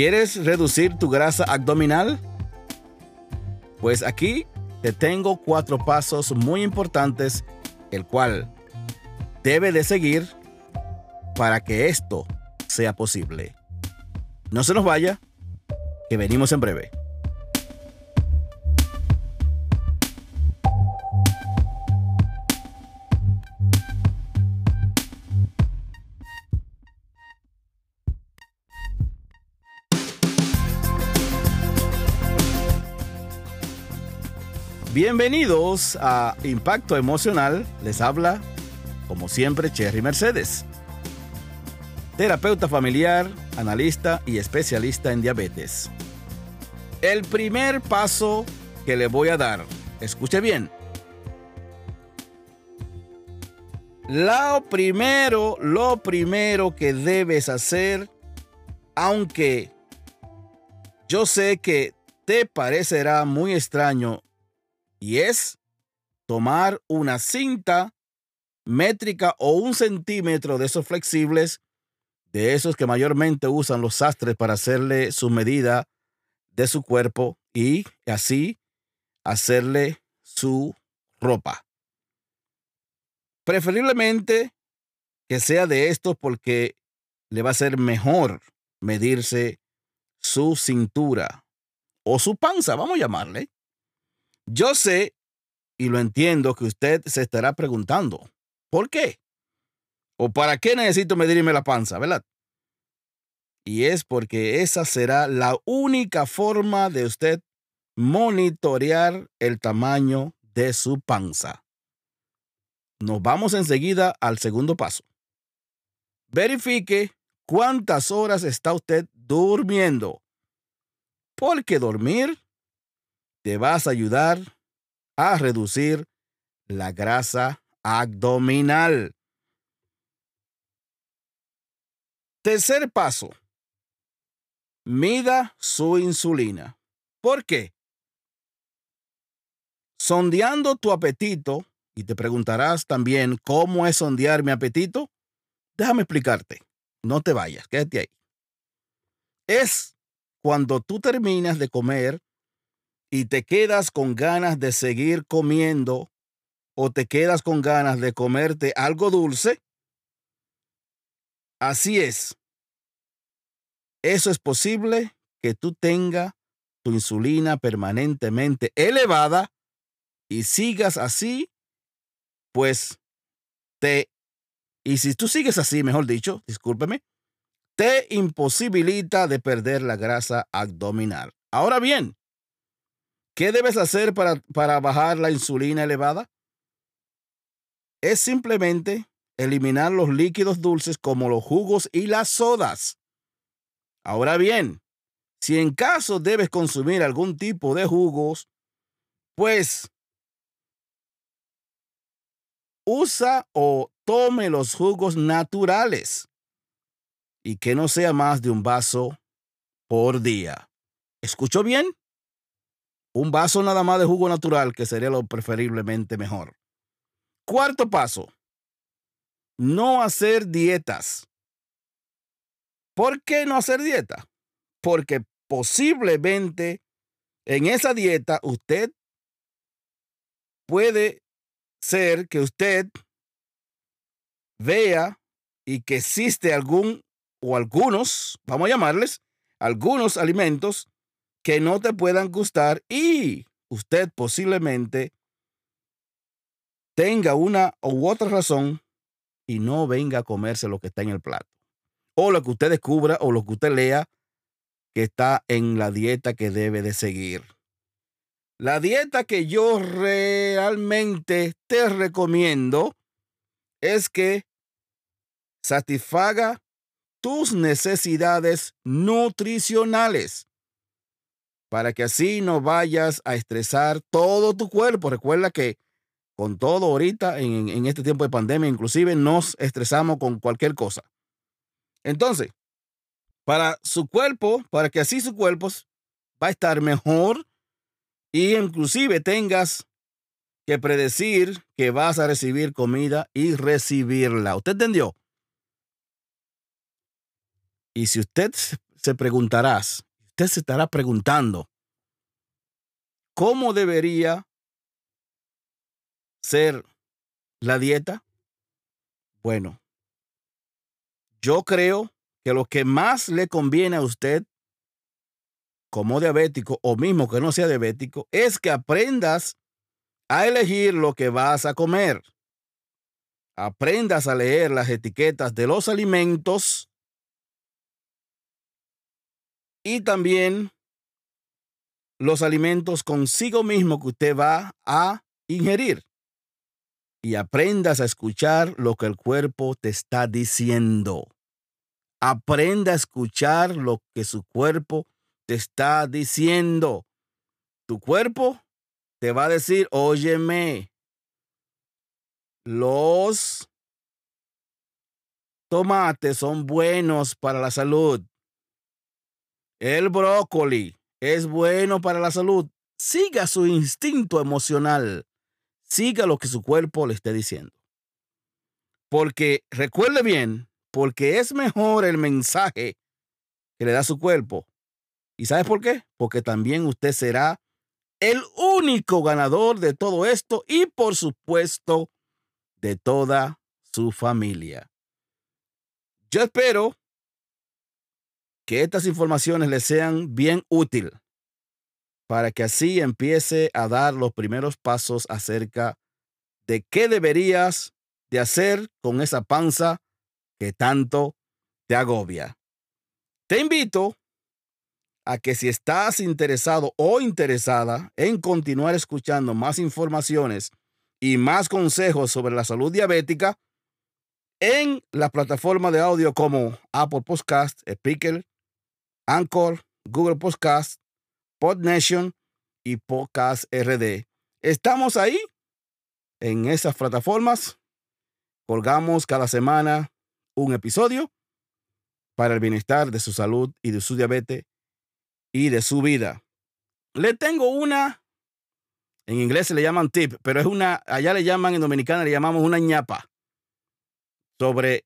¿Quieres reducir tu grasa abdominal? Pues aquí te tengo cuatro pasos muy importantes, el cual debe de seguir para que esto sea posible. No se nos vaya, que venimos en breve. Bienvenidos a Impacto Emocional. Les habla, como siempre, Cherry Mercedes. Terapeuta familiar, analista y especialista en diabetes. El primer paso que le voy a dar, escuche bien. Lo primero, lo primero que debes hacer, aunque yo sé que te parecerá muy extraño y es tomar una cinta métrica o un centímetro de esos flexibles, de esos que mayormente usan los sastres para hacerle su medida de su cuerpo y así hacerle su ropa. Preferiblemente que sea de estos porque le va a ser mejor medirse su cintura o su panza, vamos a llamarle. Yo sé y lo entiendo que usted se estará preguntando, ¿por qué? ¿O para qué necesito medirme la panza, verdad? Y es porque esa será la única forma de usted monitorear el tamaño de su panza. Nos vamos enseguida al segundo paso. Verifique cuántas horas está usted durmiendo. Porque dormir te vas a ayudar a reducir la grasa abdominal. Tercer paso. Mida su insulina. ¿Por qué? Sondeando tu apetito, y te preguntarás también cómo es sondear mi apetito, déjame explicarte. No te vayas, quédate ahí. Es cuando tú terminas de comer y te quedas con ganas de seguir comiendo o te quedas con ganas de comerte algo dulce, así es. Eso es posible que tú tengas tu insulina permanentemente elevada y sigas así, pues te... Y si tú sigues así, mejor dicho, discúlpeme, te imposibilita de perder la grasa abdominal. Ahora bien, ¿Qué debes hacer para, para bajar la insulina elevada? Es simplemente eliminar los líquidos dulces como los jugos y las sodas. Ahora bien, si en caso debes consumir algún tipo de jugos, pues usa o tome los jugos naturales y que no sea más de un vaso por día. ¿Escucho bien? Un vaso nada más de jugo natural, que sería lo preferiblemente mejor. Cuarto paso. No hacer dietas. ¿Por qué no hacer dieta? Porque posiblemente en esa dieta usted puede ser que usted vea y que existe algún o algunos, vamos a llamarles, algunos alimentos que no te puedan gustar y usted posiblemente tenga una u otra razón y no venga a comerse lo que está en el plato. O lo que usted descubra o lo que usted lea que está en la dieta que debe de seguir. La dieta que yo realmente te recomiendo es que satisfaga tus necesidades nutricionales para que así no vayas a estresar todo tu cuerpo. Recuerda que con todo ahorita, en, este tiempo de pandemia, inclusive nos estresamos con cualquier cosa. Entonces, para su cuerpo, para que así su cuerpo va a estar mejor y inclusive tengas que predecir que vas a recibir comida y recibirla. ¿Usted entendió? Y si usted se preguntarás, usted se estará preguntando, ¿cómo debería ser la dieta? Bueno, yo creo que lo que más le conviene a usted como diabético o mismo que no sea diabético es que aprendas a elegir lo que vas a comer. Aprendas a leer las etiquetas de los alimentos y también los alimentos consigo mismo que usted va a ingerir. Y aprendas a escuchar lo que el cuerpo te está diciendo. Aprenda a escuchar lo que su cuerpo te está diciendo. Tu cuerpo te va a decir, óyeme, los tomates son buenos para la salud. El brócoli es bueno para la salud. Siga su instinto emocional. Siga lo que su cuerpo le esté diciendo. Porque recuerde bien, porque es mejor el mensaje que le da su cuerpo. ¿Y sabe por qué? Porque también usted será el único ganador de todo esto y por supuesto de toda su familia. Yo espero que estas informaciones le sean bien útil para que así empiece a dar los primeros pasos acerca de qué deberías de hacer con esa panza que tanto te agobia. Te invito a que si estás interesado o interesada en continuar escuchando más informaciones y más consejos sobre la salud diabética en la plataforma de audio como Apple Podcast, Speaker, Anchor, Google Podcast, PodNation y Podcast RD. Estamos ahí en esas plataformas. Colgamos cada semana un episodio para el bienestar de su salud y de su diabetes y de su vida. Le tengo una, en inglés se le llaman tip, pero es una, allá le llaman, en dominicana le llamamos una ñapa, sobre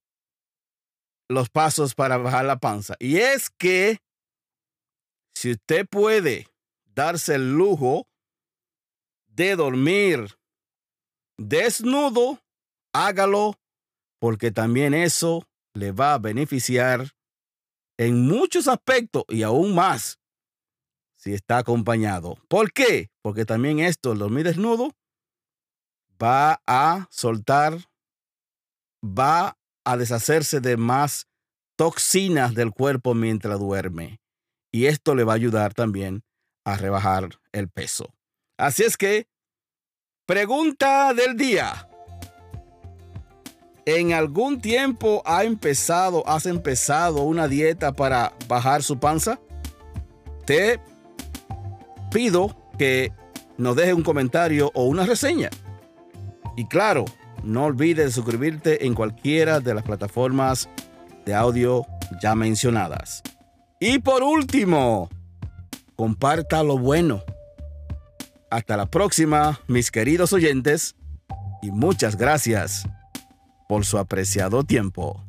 los pasos para bajar la panza. Y es que si usted puede darse el lujo de dormir desnudo, hágalo porque también eso le va a beneficiar en muchos aspectos y aún más si está acompañado. ¿Por qué? Porque también esto, el dormir desnudo, va a soltar, va a deshacerse de más toxinas del cuerpo mientras duerme. Y esto le va a ayudar también a rebajar el peso. Así es que, pregunta del día en algún tiempo ha empezado, has empezado una dieta para bajar su panza, te pido que nos deje un comentario o una reseña. Y claro, no olvides suscribirte en cualquiera de las plataformas de audio ya mencionadas. Y por último, comparta lo bueno. Hasta la próxima, mis queridos oyentes, y muchas gracias por su apreciado tiempo.